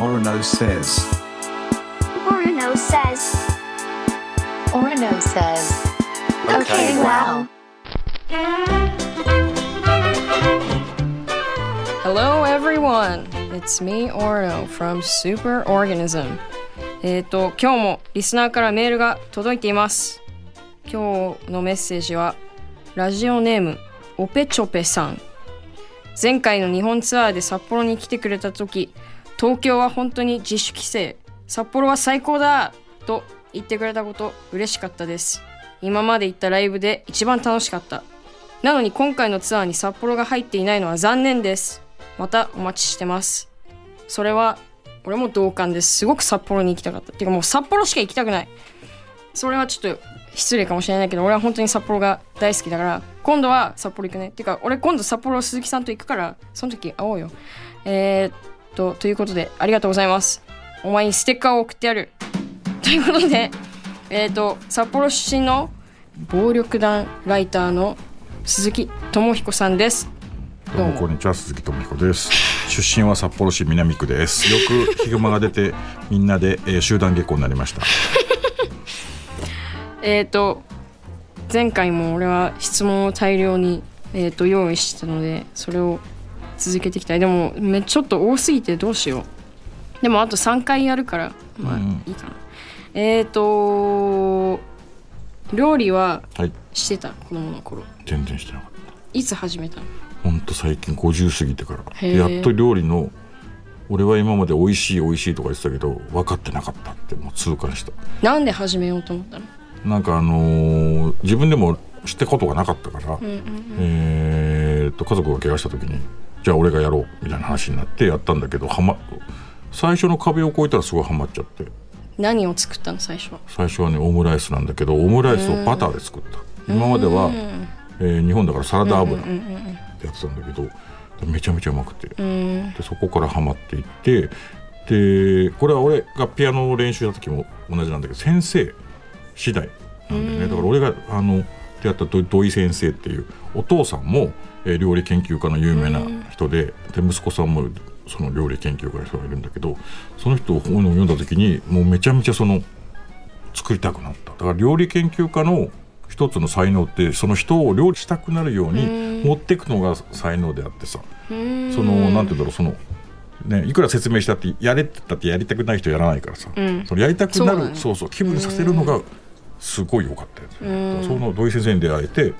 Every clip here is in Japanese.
Orono says. Orono says. Orono says. Okay, wow. Hello everyone! It's me, Orno from Super Organism. えっ、と、今日もリスナーからメールが届いています。今日のメッセージは、ラジオネーム、オペチョペさん。前回の日本ツアーで札幌に来てくれた時、東京は本当に自主規制、札幌は最高だと言ってくれたこと嬉しかったです。今まで行ったライブで一番楽しかった。なのに今回のツアーに札幌が入っていないのは残念です。またお待ちしてます。それは、俺も同感です。すごく札幌に行きたかったっ。ていうかもう札幌しか行きたくない。それはちょっと失礼かもしれないけど、俺は本当に札幌が大好きだから、今度は札幌行くねっ。ていうか、俺今度札幌鈴木さんと行くから、その時会おうよ。えー、と、ということで、ありがとうございます。お前にステッカーを送ってやる。ということで、えー、っと、札幌出身の暴力団ライターの鈴木智彦さんです。どうもこんにちは鈴木智彦です出身は札幌市南区ですよくヒグマが出て みんなで、えー集団下校になりましたえっ、と前回も俺は質問を大量に、えー、と用意してたのでそれを続けていきたい。でもめちょっと多すぎてどうしよう。でもあと3回やるからまあうん。いいかな、えっ、と料理ははい。してた？子供の頃。全然してなかった。いつ始めたの？ほんと最近50過ぎてから。やっと料理の俺は今まで美味しい美味しいとか言ってたけど分かってなかったってもう痛感した。なんで始めようと思ったの？なんかあのー自分でも知ったことがなかったから、えーっと家族が怪我した時にじゃあ俺がやろうみたいな話になってやったんだけどはま最初の壁を越えたらすごいハマっちゃって。何を作ったの最初は？最初はねオムライスなんだけどオムライスをバターで作った。今までは、えー日本だからサラダ油でやってたんだけどめちゃめちゃうまくて。うん。でそこからハマっていってでこれは俺がピアノを練習した時も同じなんだけど先生次第なんだよね。だから俺があの出会った土土井先生っていうお父さんも、えー料理研究家の有名な人でで息子さんもその料理研究家の人がいるんだけどその人を本を読んだ時にもうめちゃめちゃその作りたくなった。だから料理研究家の一つの才能ってその人を料理したくなるように持っていくのが才能であってさ。そのなんて言うんだろうそのねいくら説明したってやれって言ったってやりたくない人やらないからさ、ん。そのやりたくなるそうそう気分にさせるのがすごい良かったやつ、だからその土井先生に出会えて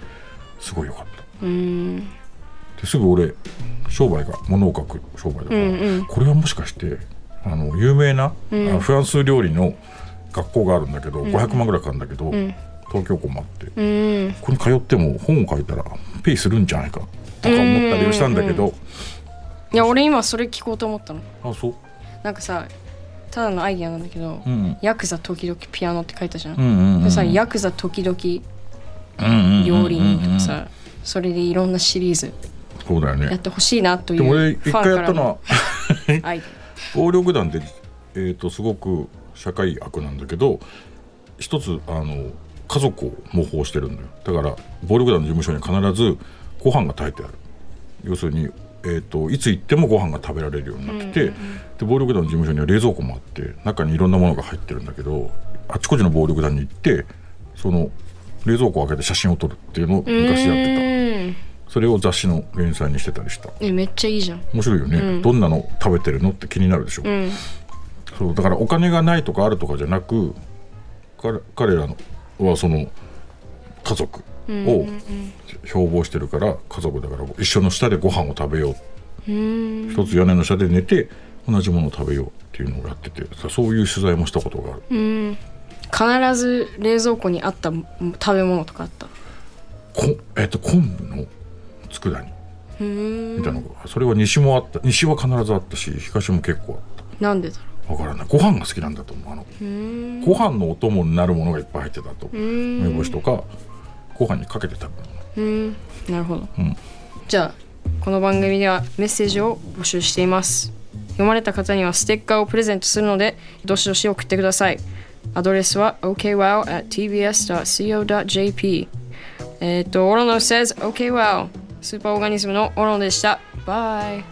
すごい良かった。うん。ですぐ俺商売が物を書く商売だから、これはもしかしてあの有名な、あフランス料理の学校があるんだけど、500万ぐらいかかるんだけど、東京校もあって、うん。ここに通っても本を書いたらペイするんじゃないかとか思ったりはしたんだけど、いや俺今それ聞こうと思ったのあそうなんかさただのアイディアなんだけど、うん。ヤクザ時々ピアノって書いたじゃん、うんうんさヤクザ時々うん料理人とかさ、それでいろんなシリーズそうだよね。やってほしいなというでも俺一回やったのは 暴力団って、えー、とすごく社会悪なんだけど一つあの家族を模倣してるんだよ。だから暴力団の事務所に必ずご飯が炊いてある。要するに、えー、といつ行ってもご飯が食べられるようになってて、で暴力団の事務所には冷蔵庫もあって中にいろんなものが入ってるんだけどあちこちの暴力団に行ってその冷蔵庫を開けて写真を撮るっていうのを昔やってうん。たそれを雑誌の連載にしてたりした。えめっちゃいいじゃん。面白いよね、どんなの食べてるのって気になるでしょ、うん。そうだからお金がないとかあるとかじゃなく彼彼らのはその家族を標榜してるから家族だから一緒の下でご飯を食べよう。一つ屋根の下で寝て同じものを食べようっていうのをやっててさそういう取材もしたことがある、必ず冷蔵庫にあった食べ物とかあった？こえっと昆布の佃煮。みたいな。のがそれは西もあった。西は必ずあったし東も結構あった。なんでだろわからない。ご飯が好きなんだと思うあの。ご飯のお供になるものがいっぱい入ってたと。梅干しとかご飯にかけて食べるううん。なるほど、ん。じゃあこの番組ではメッセージを募集しています。読まれた方にはステッカーをプレゼントするのでどしどし送ってください。アドレスは okwow.tbs.co.jp えっと、オロノ says OKWOW スーパーオーガニズムのオロノでした。バイ